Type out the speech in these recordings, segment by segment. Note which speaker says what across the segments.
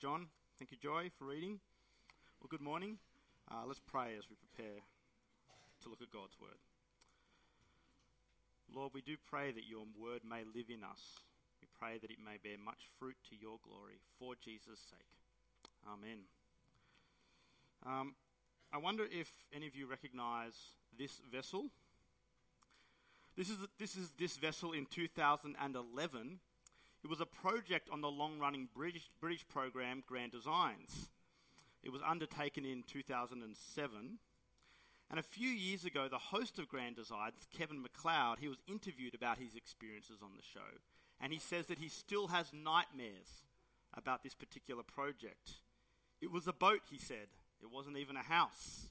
Speaker 1: John. Thank you, Joy, for reading. Well, good morning. Uh, let's pray as we prepare to look at God's word. Lord, we do pray that your word may live in us. We pray that it may bear much fruit to your glory for Jesus' sake. Amen. Um, I wonder if any of you recognize this vessel. This is, this is this vessel in 2011. It was a project on the long running British, British program Grand Designs. It was undertaken in 2007. And a few years ago, the host of Grand Designs, Kevin McCloud, he was interviewed about his experiences on the show. And he says that he still has nightmares about this particular project. It was a boat, he said. It wasn't even a house.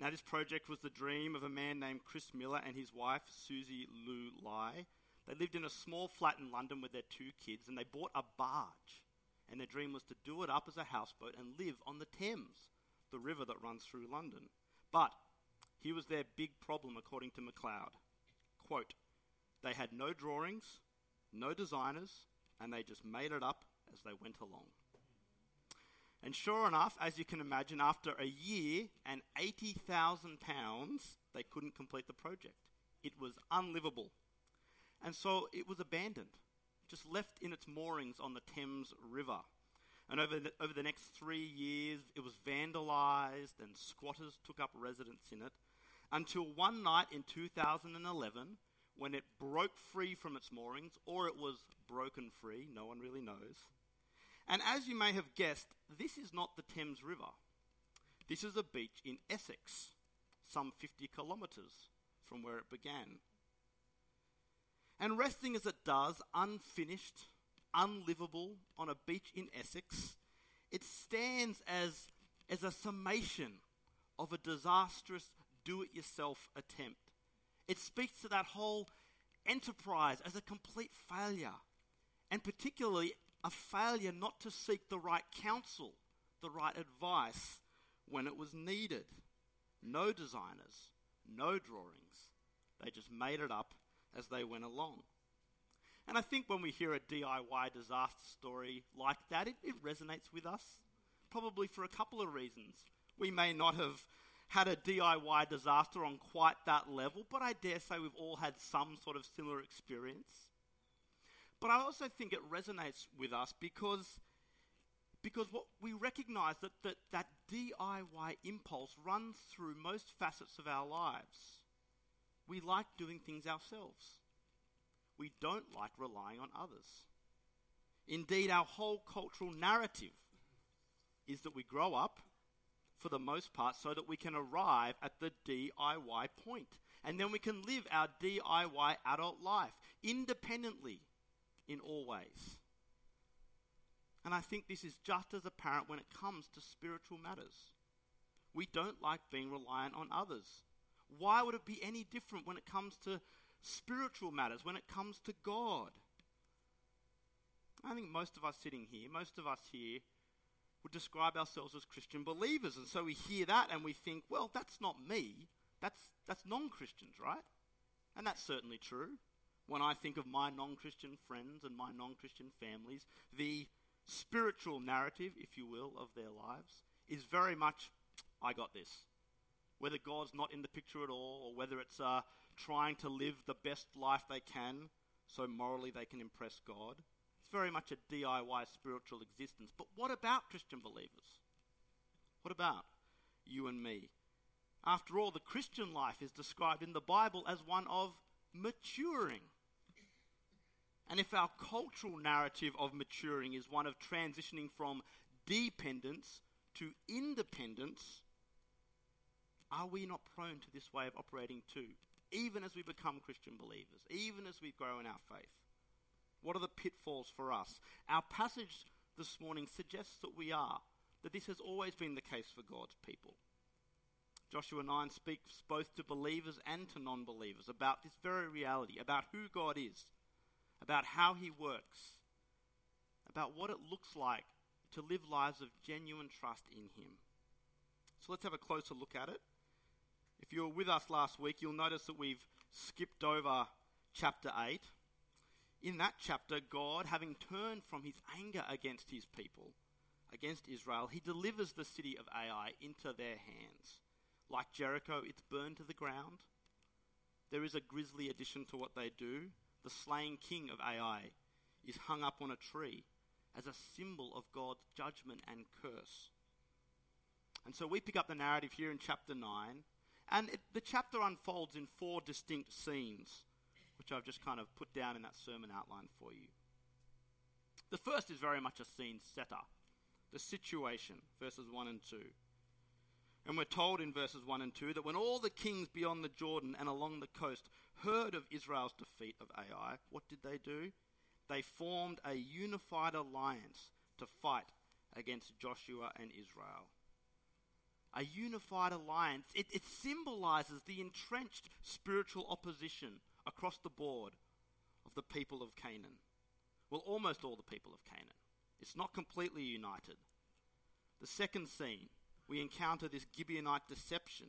Speaker 1: Now, this project was the dream of a man named Chris Miller and his wife, Susie Lou Lai. They lived in a small flat in London with their two kids, and they bought a barge. And their dream was to do it up as a houseboat and live on the Thames, the river that runs through London. But here was their big problem, according to McCloud. Quote, they had no drawings, no designers, and they just made it up as they went along. And sure enough, as you can imagine, after a year and £80,000, they couldn't complete the project. It was unlivable. And so it was abandoned, just left in its moorings on the Thames River. And over the, over the next three years, it was vandalized and squatters took up residence in it until one night in 2011 when it broke free from its moorings, or it was broken free, no one really knows and as you may have guessed, this is not the Thames River. This is a beach in Essex, some 50 kilometres from where it began. And resting as it does, unfinished, unlivable, on a beach in Essex, it stands as, as a summation of a disastrous do it yourself attempt. It speaks to that whole enterprise as a complete failure, and particularly a failure not to seek the right counsel, the right advice when it was needed. No designers, no drawings. They just made it up as they went along. And I think when we hear a DIY disaster story like that, it, it resonates with us, probably for a couple of reasons. We may not have had a DIY disaster on quite that level, but I dare say we've all had some sort of similar experience. But I also think it resonates with us because, because what we recognize that, that that DIY impulse runs through most facets of our lives. We like doing things ourselves. We don't like relying on others. Indeed, our whole cultural narrative is that we grow up, for the most part, so that we can arrive at the DIY point. And then we can live our DIY adult life independently in all ways. And I think this is just as apparent when it comes to spiritual matters. We don't like being reliant on others. Why would it be any different when it comes to spiritual matters, when it comes to God? I think most of us sitting here, most of us here, would describe ourselves as Christian believers. And so we hear that and we think, well, that's not me. That's, that's non Christians, right? And that's certainly true when I think of my non Christian friends and my non Christian families, the spiritual narrative, if you will, of their lives is very much, I got this. Whether God's not in the picture at all, or whether it's uh, trying to live the best life they can so morally they can impress God, it's very much a DIY spiritual existence. But what about Christian believers? What about you and me? After all, the Christian life is described in the Bible as one of maturing. And if our cultural narrative of maturing is one of transitioning from dependence to independence, are we not prone to this way of operating too, even as we become Christian believers, even as we grow in our faith? What are the pitfalls for us? Our passage this morning suggests that we are, that this has always been the case for God's people. Joshua 9 speaks both to believers and to non believers about this very reality, about who God is about how He works, about what it looks like to live lives of genuine trust in Him. So let's have a closer look at it. If you were with us last week, you'll notice that we've skipped over chapter 8. In that chapter, God, having turned from his anger against his people, against Israel, he delivers the city of Ai into their hands. Like Jericho, it's burned to the ground. There is a grisly addition to what they do. The slain king of Ai is hung up on a tree as a symbol of God's judgment and curse. And so we pick up the narrative here in chapter 9, and it, the chapter unfolds in four distinct scenes, which I've just kind of put down in that sermon outline for you. The first is very much a scene setter, the situation, verses 1 and 2. And we're told in verses 1 and 2 that when all the kings beyond the Jordan and along the coast heard of Israel's defeat of Ai, what did they do? They formed a unified alliance to fight against Joshua and Israel. A unified alliance. It, it symbolizes the entrenched spiritual opposition across the board of the people of Canaan. Well, almost all the people of Canaan. It's not completely united. The second scene, we encounter this Gibeonite deception.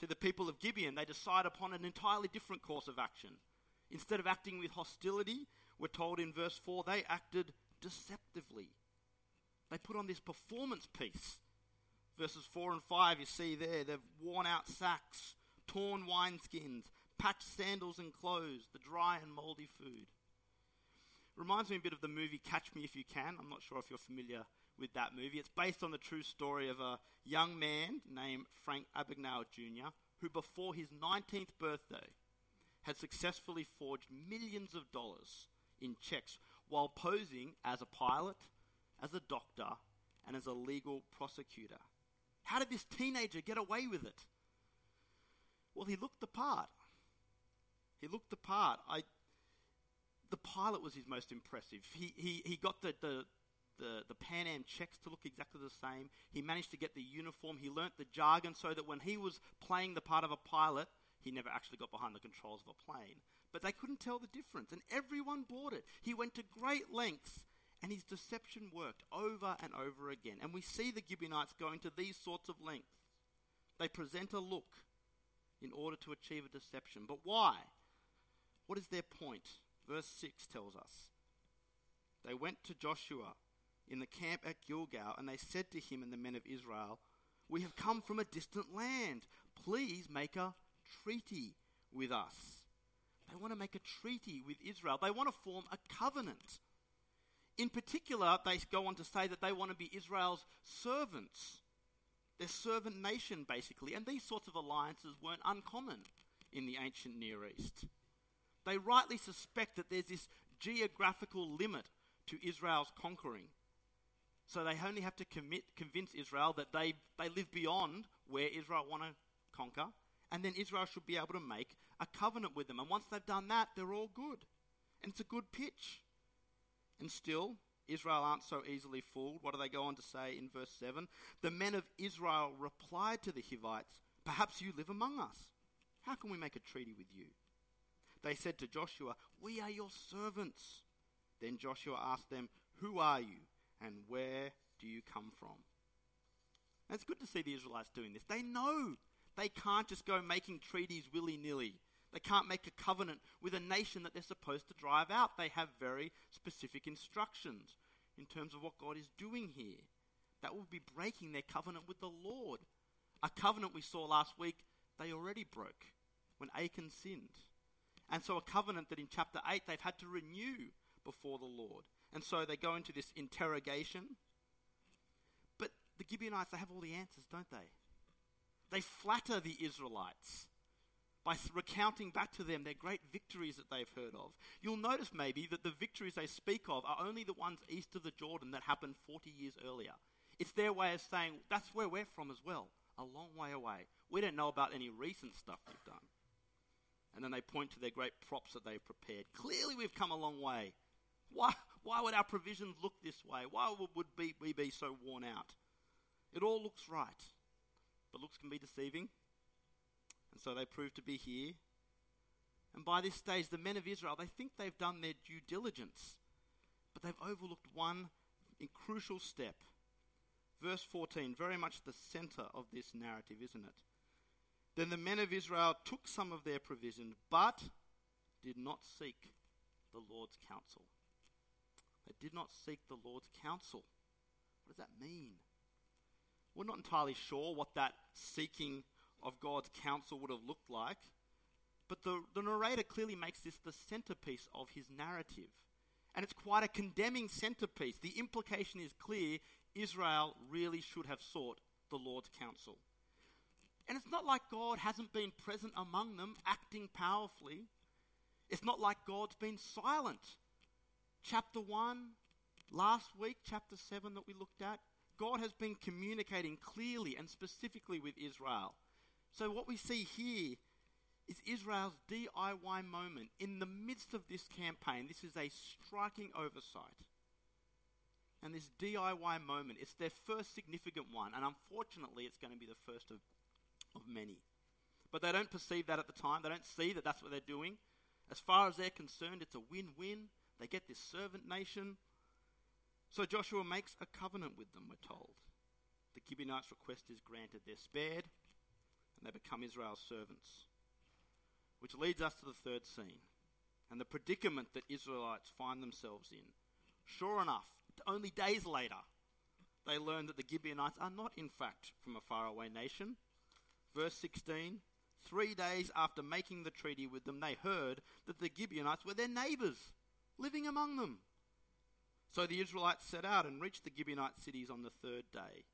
Speaker 1: See, the people of Gibeon, they decide upon an entirely different course of action. Instead of acting with hostility, we're told in verse 4 they acted deceptively. They put on this performance piece. Verses 4 and 5, you see there, they've worn out sacks, torn wineskins, patched sandals and clothes, the dry and mouldy food. Reminds me a bit of the movie Catch Me If You Can. I'm not sure if you're familiar with that movie. It's based on the true story of a young man named Frank Abagnale Jr., who before his 19th birthday had successfully forged millions of dollars in checks while posing as a pilot, as a doctor, and as a legal prosecutor. How did this teenager get away with it? Well, he looked the part. He looked the part. I, the pilot was his most impressive. He, he, he got the, the, the, the Pan Am checks to look exactly the same. He managed to get the uniform. He learnt the jargon so that when he was playing the part of a pilot, he never actually got behind the controls of a plane. But they couldn't tell the difference, and everyone bought it. He went to great lengths, and his deception worked over and over again. And we see the Gibeonites going to these sorts of lengths. They present a look in order to achieve a deception. But why? What is their point? Verse 6 tells us. They went to Joshua in the camp at Gilgal, and they said to him and the men of Israel, We have come from a distant land. Please make a treaty with us. They want to make a treaty with Israel. They want to form a covenant. In particular, they go on to say that they want to be Israel's servants. Their servant nation, basically. And these sorts of alliances weren't uncommon in the ancient Near East. They rightly suspect that there's this geographical limit to Israel's conquering. So they only have to commit, convince Israel that they, they live beyond where Israel want to conquer, and then Israel should be able to make a covenant with them. And once they've done that, they're all good. And it's a good pitch. And still, Israel aren't so easily fooled. What do they go on to say in verse 7? The men of Israel replied to the Hivites, Perhaps you live among us. How can we make a treaty with you? They said to Joshua, We are your servants. Then Joshua asked them, Who are you and where do you come from? And it's good to see the Israelites doing this. They know they can't just go making treaties willy nilly. They can't make a covenant with a nation that they're supposed to drive out. They have very specific instructions in terms of what God is doing here. That would be breaking their covenant with the Lord. A covenant we saw last week they already broke when Achan sinned. And so, a covenant that in chapter 8 they've had to renew before the Lord. And so they go into this interrogation. But the Gibeonites, they have all the answers, don't they? They flatter the Israelites by recounting back to them their great victories that they've heard of. You'll notice maybe that the victories they speak of are only the ones east of the Jordan that happened 40 years earlier. It's their way of saying, that's where we're from as well, a long way away. We don't know about any recent stuff we've done. And then they point to their great props that they've prepared. Clearly, we've come a long way. Why, why would our provisions look this way? Why would we be so worn out? It all looks right. But looks can be deceiving. And so they prove to be here. And by this stage, the men of Israel, they think they've done their due diligence. But they've overlooked one crucial step. Verse 14, very much the center of this narrative, isn't it? Then the men of Israel took some of their provisions, but did not seek the Lord's counsel. They did not seek the Lord's counsel. What does that mean? We're not entirely sure what that seeking of God's counsel would have looked like, but the, the narrator clearly makes this the centerpiece of his narrative. And it's quite a condemning centerpiece. The implication is clear Israel really should have sought the Lord's counsel. And it's not like God hasn't been present among them, acting powerfully. It's not like God's been silent. Chapter 1, last week, chapter 7 that we looked at, God has been communicating clearly and specifically with Israel. So, what we see here is Israel's DIY moment. In the midst of this campaign, this is a striking oversight. And this DIY moment, it's their first significant one, and unfortunately, it's going to be the first of, of many. But they don't perceive that at the time. They don't see that that's what they're doing. As far as they're concerned, it's a win win. They get this servant nation. So Joshua makes a covenant with them, we're told. The Gibeonites' request is granted. They're spared, and they become Israel's servants. Which leads us to the third scene and the predicament that Israelites find themselves in. Sure enough, only days later, they learn that the Gibeonites are not, in fact, from a faraway nation. Verse 16 Three days after making the treaty with them, they heard that the Gibeonites were their neighbors, living among them. So the Israelites set out and reached the Gibeonite cities on the third day.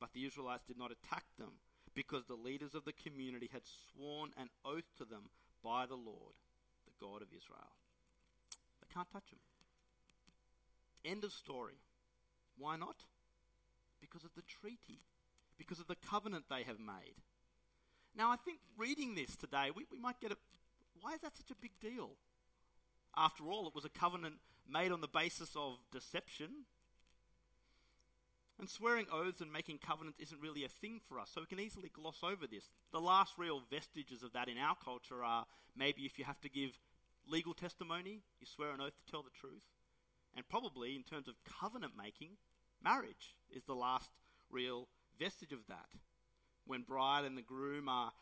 Speaker 1: But the Israelites did not attack them, because the leaders of the community had sworn an oath to them by the Lord, the God of Israel. They can't touch them. End of story. Why not? Because of the treaty, because of the covenant they have made. Now, I think reading this today, we, we might get a. Why is that such a big deal? After all, it was a covenant made on the basis of deception. And swearing oaths and making covenants isn't really a thing for us, so we can easily gloss over this. The last real vestiges of that in our culture are maybe if you have to give legal testimony, you swear an oath to tell the truth. And probably, in terms of covenant making, marriage is the last real vestige of that. When bride and the groom are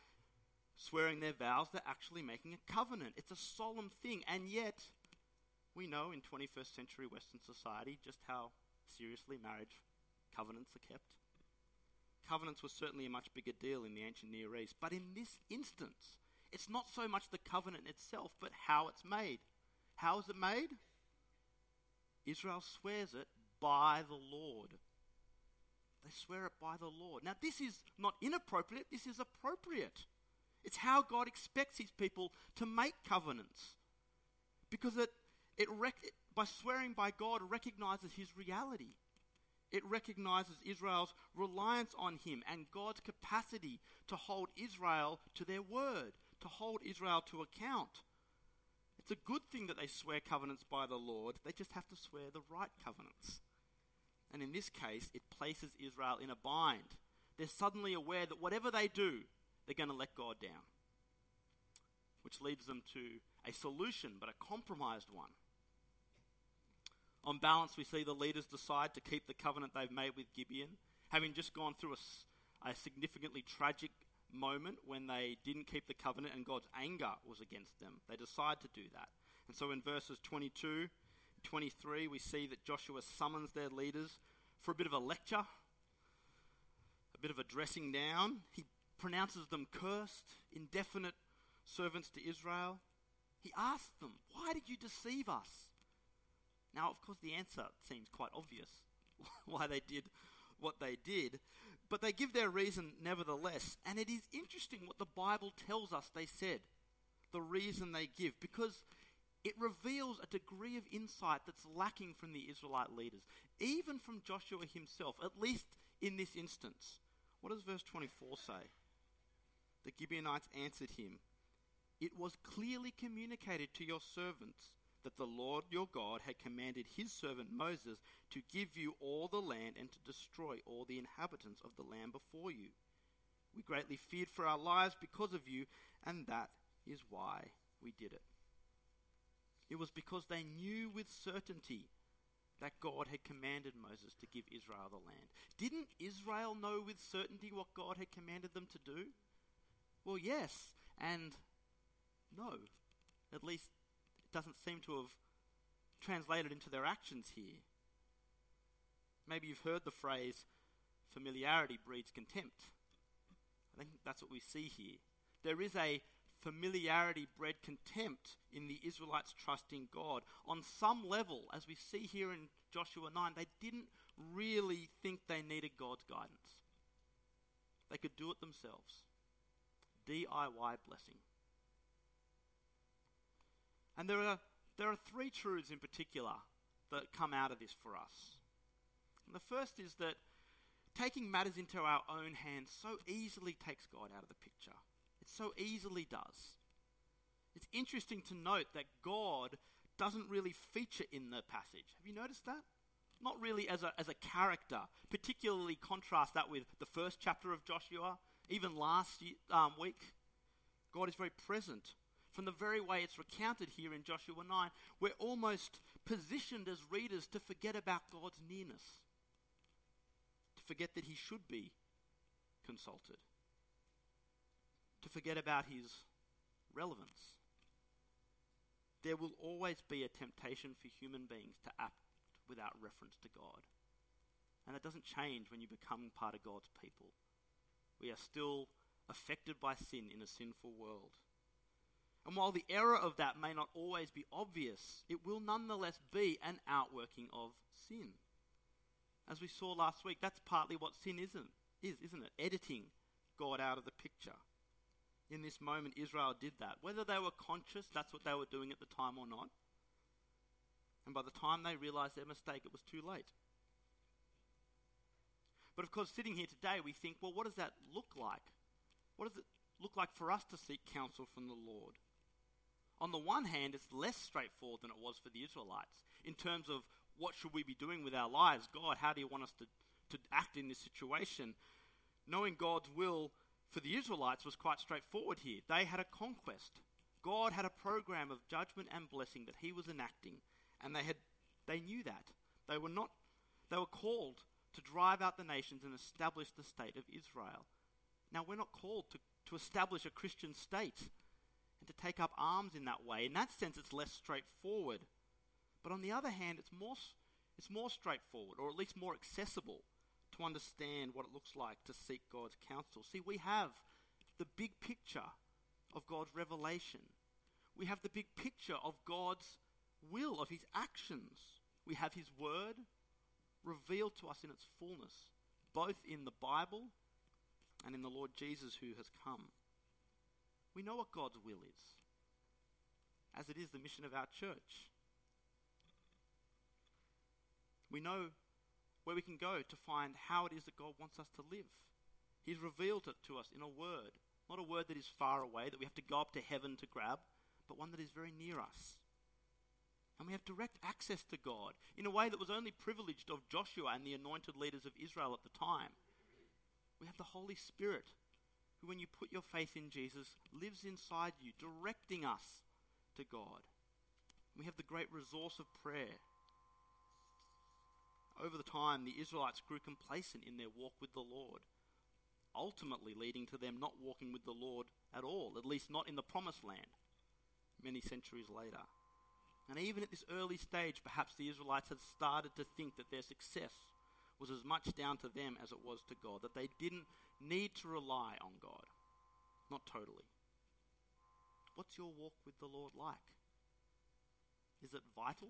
Speaker 1: swearing their vows, they're actually making a covenant. It's a solemn thing, and yet we know in 21st century Western society just how seriously marriage covenants are kept. Covenants were certainly a much bigger deal in the ancient Near East, but in this instance, it's not so much the covenant itself, but how it's made. How is it made? Israel swears it by the Lord. They swear it by the Lord. Now, this is not inappropriate, this is appropriate. It's how God expects his people to make covenants. Because it, it, rec- it by swearing by God recognizes his reality. It recognizes Israel's reliance on him and God's capacity to hold Israel to their word, to hold Israel to account. It's a good thing that they swear covenants by the Lord, they just have to swear the right covenants. And in this case, it places Israel in a bind. They're suddenly aware that whatever they do, they're going to let God down. Which leads them to a solution, but a compromised one. On balance, we see the leaders decide to keep the covenant they've made with Gibeon, having just gone through a, a significantly tragic moment when they didn't keep the covenant and God's anger was against them. They decide to do that. And so in verses 22 23, we see that Joshua summons their leaders for a bit of a lecture, a bit of a dressing down. He pronounces them cursed, indefinite servants to Israel. He asks them, Why did you deceive us? Now, of course, the answer seems quite obvious why they did what they did, but they give their reason nevertheless. And it is interesting what the Bible tells us they said, the reason they give, because it reveals a degree of insight that's lacking from the Israelite leaders, even from Joshua himself, at least in this instance. What does verse 24 say? The Gibeonites answered him, It was clearly communicated to your servants that the Lord your God had commanded his servant Moses to give you all the land and to destroy all the inhabitants of the land before you. We greatly feared for our lives because of you, and that is why we did it. It was because they knew with certainty that God had commanded Moses to give Israel the land. Didn't Israel know with certainty what God had commanded them to do? Well, yes, and no. At least doesn't seem to have translated into their actions here. Maybe you've heard the phrase, familiarity breeds contempt. I think that's what we see here. There is a familiarity bred contempt in the Israelites trusting God. On some level, as we see here in Joshua 9, they didn't really think they needed God's guidance. They could do it themselves. DIY blessing. And there are, there are three truths in particular that come out of this for us. And the first is that taking matters into our own hands so easily takes God out of the picture. It so easily does. It's interesting to note that God doesn't really feature in the passage. Have you noticed that? Not really as a, as a character. Particularly contrast that with the first chapter of Joshua, even last um, week. God is very present. From the very way it's recounted here in Joshua 9, we're almost positioned as readers to forget about God's nearness, to forget that He should be consulted, to forget about His relevance. There will always be a temptation for human beings to act without reference to God. And it doesn't change when you become part of God's people. We are still affected by sin in a sinful world. And while the error of that may not always be obvious, it will nonetheless be an outworking of sin. As we saw last week, that's partly what sin isn't, is, isn't it? Editing God out of the picture. In this moment, Israel did that. Whether they were conscious, that's what they were doing at the time or not. And by the time they realized their mistake, it was too late. But of course, sitting here today, we think, well, what does that look like? What does it look like for us to seek counsel from the Lord? On the one hand, it's less straightforward than it was for the Israelites in terms of what should we be doing with our lives? God, how do you want us to, to act in this situation? Knowing God's will for the Israelites was quite straightforward here. They had a conquest. God had a program of judgment and blessing that he was enacting, and they had they knew that. They were not they were called to drive out the nations and establish the state of Israel. Now we're not called to, to establish a Christian state and to take up arms in that way. In that sense, it's less straightforward. But on the other hand, it's more, it's more straightforward, or at least more accessible, to understand what it looks like to seek God's counsel. See, we have the big picture of God's revelation, we have the big picture of God's will, of His actions. We have His word revealed to us in its fullness, both in the Bible and in the Lord Jesus who has come. We know what God's will is, as it is the mission of our church. We know where we can go to find how it is that God wants us to live. He's revealed it to us in a word, not a word that is far away, that we have to go up to heaven to grab, but one that is very near us. And we have direct access to God in a way that was only privileged of Joshua and the anointed leaders of Israel at the time. We have the Holy Spirit who, when you put your faith in Jesus, lives inside you, directing us to God. We have the great resource of prayer. Over the time, the Israelites grew complacent in their walk with the Lord, ultimately leading to them not walking with the Lord at all, at least not in the promised land, many centuries later. And even at this early stage, perhaps the Israelites had started to think that their success was as much down to them as it was to God, that they didn't need to rely on God. Not totally. What's your walk with the Lord like? Is it vital?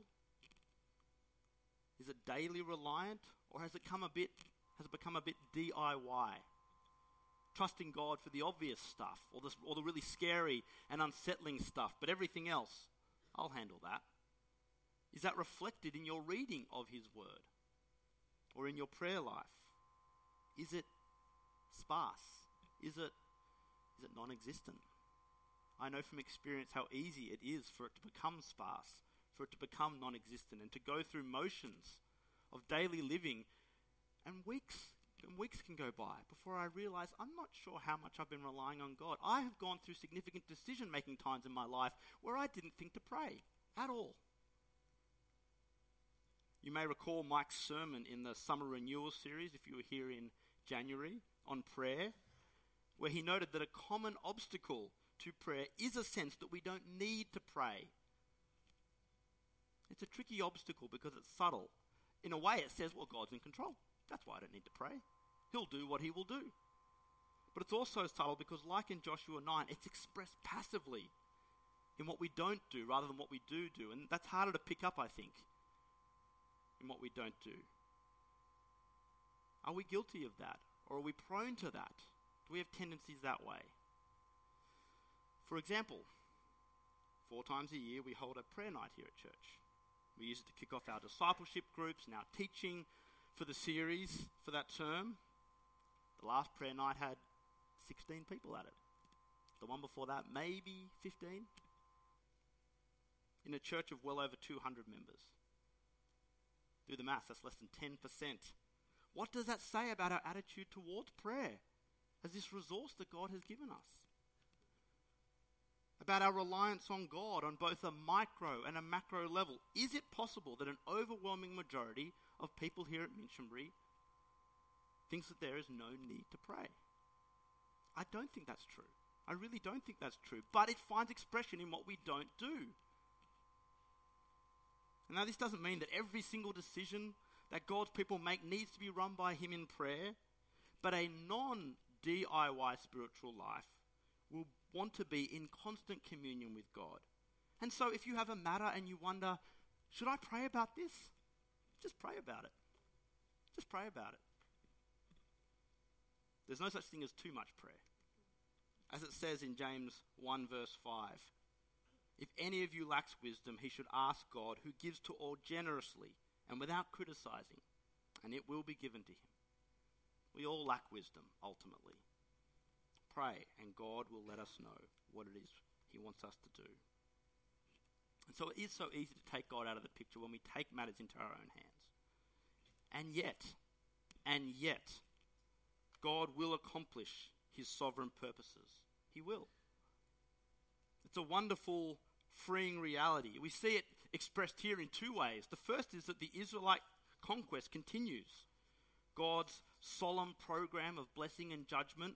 Speaker 1: Is it daily reliant? Or has it come a bit has it become a bit DIY? Trusting God for the obvious stuff or the, or the really scary and unsettling stuff, but everything else, I'll handle that. Is that reflected in your reading of His Word or in your prayer life? Is it sparse? Is it, is it non existent? I know from experience how easy it is for it to become sparse, for it to become non existent, and to go through motions of daily living. And weeks and weeks can go by before I realize I'm not sure how much I've been relying on God. I have gone through significant decision making times in my life where I didn't think to pray at all. You may recall Mike's sermon in the Summer Renewal series, if you were here in January, on prayer, where he noted that a common obstacle to prayer is a sense that we don't need to pray. It's a tricky obstacle because it's subtle. in a way, it says, well, God's in control. That's why I don't need to pray. He'll do what he will do. But it's also subtle because, like in Joshua 9, it's expressed passively in what we don't do rather than what we do do. And that's harder to pick up, I think, in what we don't do. Are we guilty of that? Or are we prone to that? Do we have tendencies that way? For example, four times a year we hold a prayer night here at church. We use it to kick off our discipleship groups and our teaching for the series for that term. The last prayer night had 16 people at it. The one before that, maybe 15. In a church of well over 200 members. Do the maths, that's less than 10%. What does that say about our attitude towards prayer as this resource that God has given us? About our reliance on God on both a micro and a macro level. Is it possible that an overwhelming majority of people here at Minchinbury thinks that there is no need to pray? I don't think that's true. I really don't think that's true. But it finds expression in what we don't do. Now, this doesn't mean that every single decision that God's people make needs to be run by Him in prayer, but a non DIY spiritual life will want to be in constant communion with God. And so, if you have a matter and you wonder, should I pray about this? Just pray about it. Just pray about it. There's no such thing as too much prayer. As it says in James 1, verse 5 If any of you lacks wisdom, he should ask God, who gives to all generously and without criticizing, and it will be given to him. We all lack wisdom, ultimately. Pray, and God will let us know what it is he wants us to do. And so it is so easy to take God out of the picture when we take matters into our own hands. And yet, and yet, God will accomplish his sovereign purposes. He will. It's a wonderful, freeing reality. We see it expressed here in two ways. The first is that the Israelite conquest continues. God's solemn program of blessing and judgment.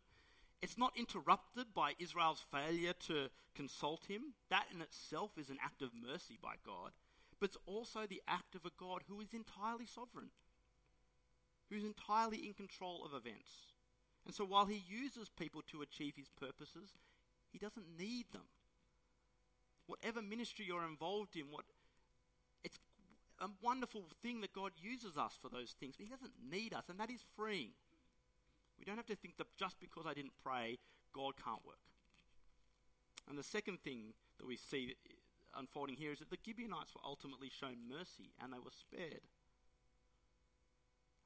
Speaker 1: It's not interrupted by Israel's failure to consult him. That in itself is an act of mercy by God. But it's also the act of a God who is entirely sovereign, who's entirely in control of events. And so while he uses people to achieve his purposes, he doesn't need them. Whatever ministry you're involved in, what a wonderful thing that God uses us for those things, but he doesn't need us, and that is freeing. We don't have to think that just because I didn't pray, God can't work. And the second thing that we see unfolding here is that the Gibeonites were ultimately shown mercy and they were spared.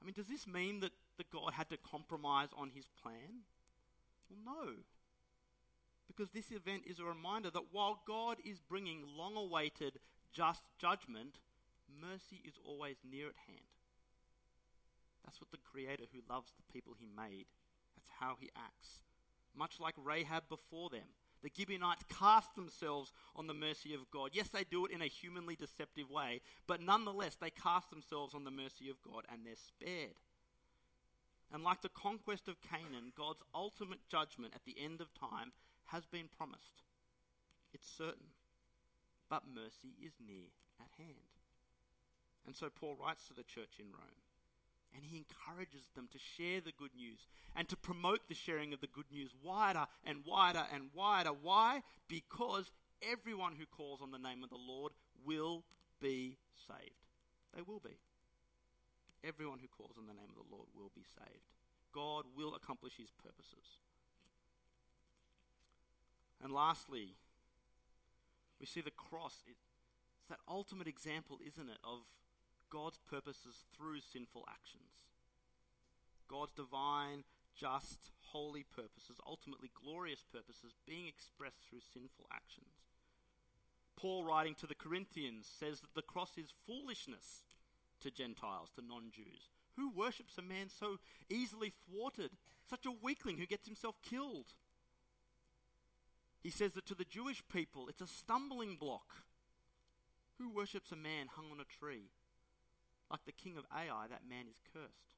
Speaker 1: I mean, does this mean that, that God had to compromise on his plan? Well, no. Because this event is a reminder that while God is bringing long awaited just judgment, mercy is always near at hand. That's what the Creator who loves the people he made, that's how he acts. Much like Rahab before them, the Gibeonites cast themselves on the mercy of God. Yes, they do it in a humanly deceptive way, but nonetheless, they cast themselves on the mercy of God and they're spared. And like the conquest of Canaan, God's ultimate judgment at the end of time has been promised. It's certain. But mercy is near at hand. And so Paul writes to the church in Rome and he encourages them to share the good news and to promote the sharing of the good news wider and wider and wider. Why? Because everyone who calls on the name of the Lord will be saved. They will be. Everyone who calls on the name of the Lord will be saved. God will accomplish his purposes. And lastly, we see the cross. It's that ultimate example, isn't it, of God's purposes through sinful actions. God's divine, just, holy purposes, ultimately glorious purposes, being expressed through sinful actions. Paul, writing to the Corinthians, says that the cross is foolishness to Gentiles, to non Jews. Who worships a man so easily thwarted, such a weakling who gets himself killed? He says that to the Jewish people, it's a stumbling block. Who worships a man hung on a tree? Like the king of Ai, that man is cursed.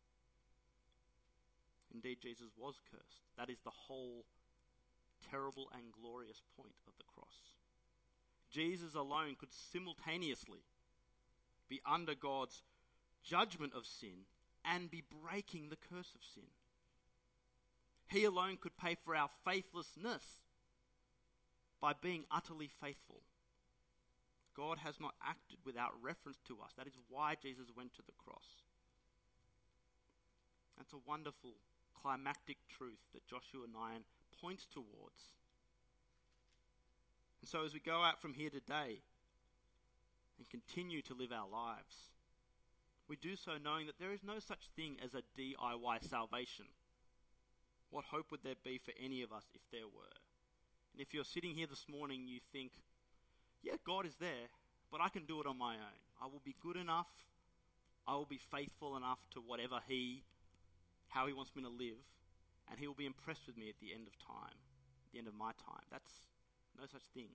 Speaker 1: Indeed, Jesus was cursed. That is the whole terrible and glorious point of the cross. Jesus alone could simultaneously be under God's judgment of sin, and be breaking the curse of sin. He alone could pay for our faithlessness by being utterly faithful. God has not acted without reference to us. That is why Jesus went to the cross. That's a wonderful climactic truth that Joshua 9 points towards. And so, as we go out from here today and continue to live our lives, we do so knowing that there is no such thing as a DIY salvation. What hope would there be for any of us if there were? And if you're sitting here this morning, you think, yeah, God is there, but I can do it on my own. I will be good enough. I will be faithful enough to whatever He, how He wants me to live, and He will be impressed with me at the end of time, the end of my time. That's no such thing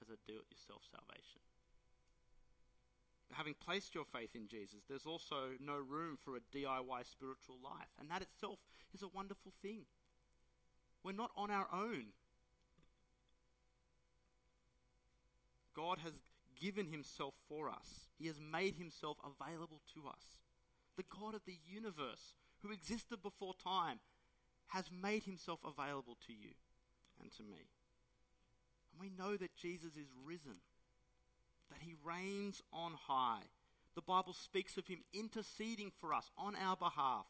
Speaker 1: as a do it yourself salvation. Having placed your faith in Jesus, there's also no room for a DIY spiritual life, and that itself is a wonderful thing. We're not on our own. God has given himself for us. He has made himself available to us. The God of the universe, who existed before time, has made himself available to you and to me. And we know that Jesus is risen, that he reigns on high. The Bible speaks of him interceding for us on our behalf.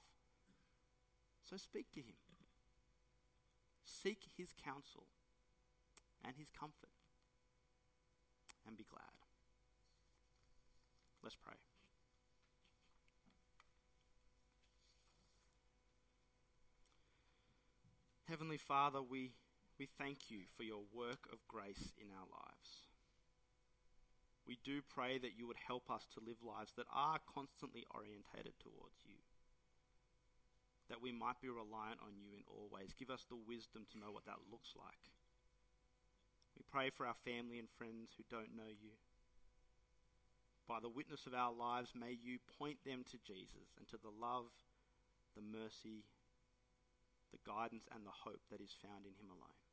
Speaker 1: So speak to him. Seek his counsel and his comfort and be glad. Let's pray. Heavenly Father, we, we thank you for your work of grace in our lives. We do pray that you would help us to live lives that are constantly orientated towards you. That we might be reliant on you in all ways. Give us the wisdom to know what that looks like. We pray for our family and friends who don't know you. By the witness of our lives, may you point them to Jesus and to the love, the mercy, the guidance, and the hope that is found in him alone.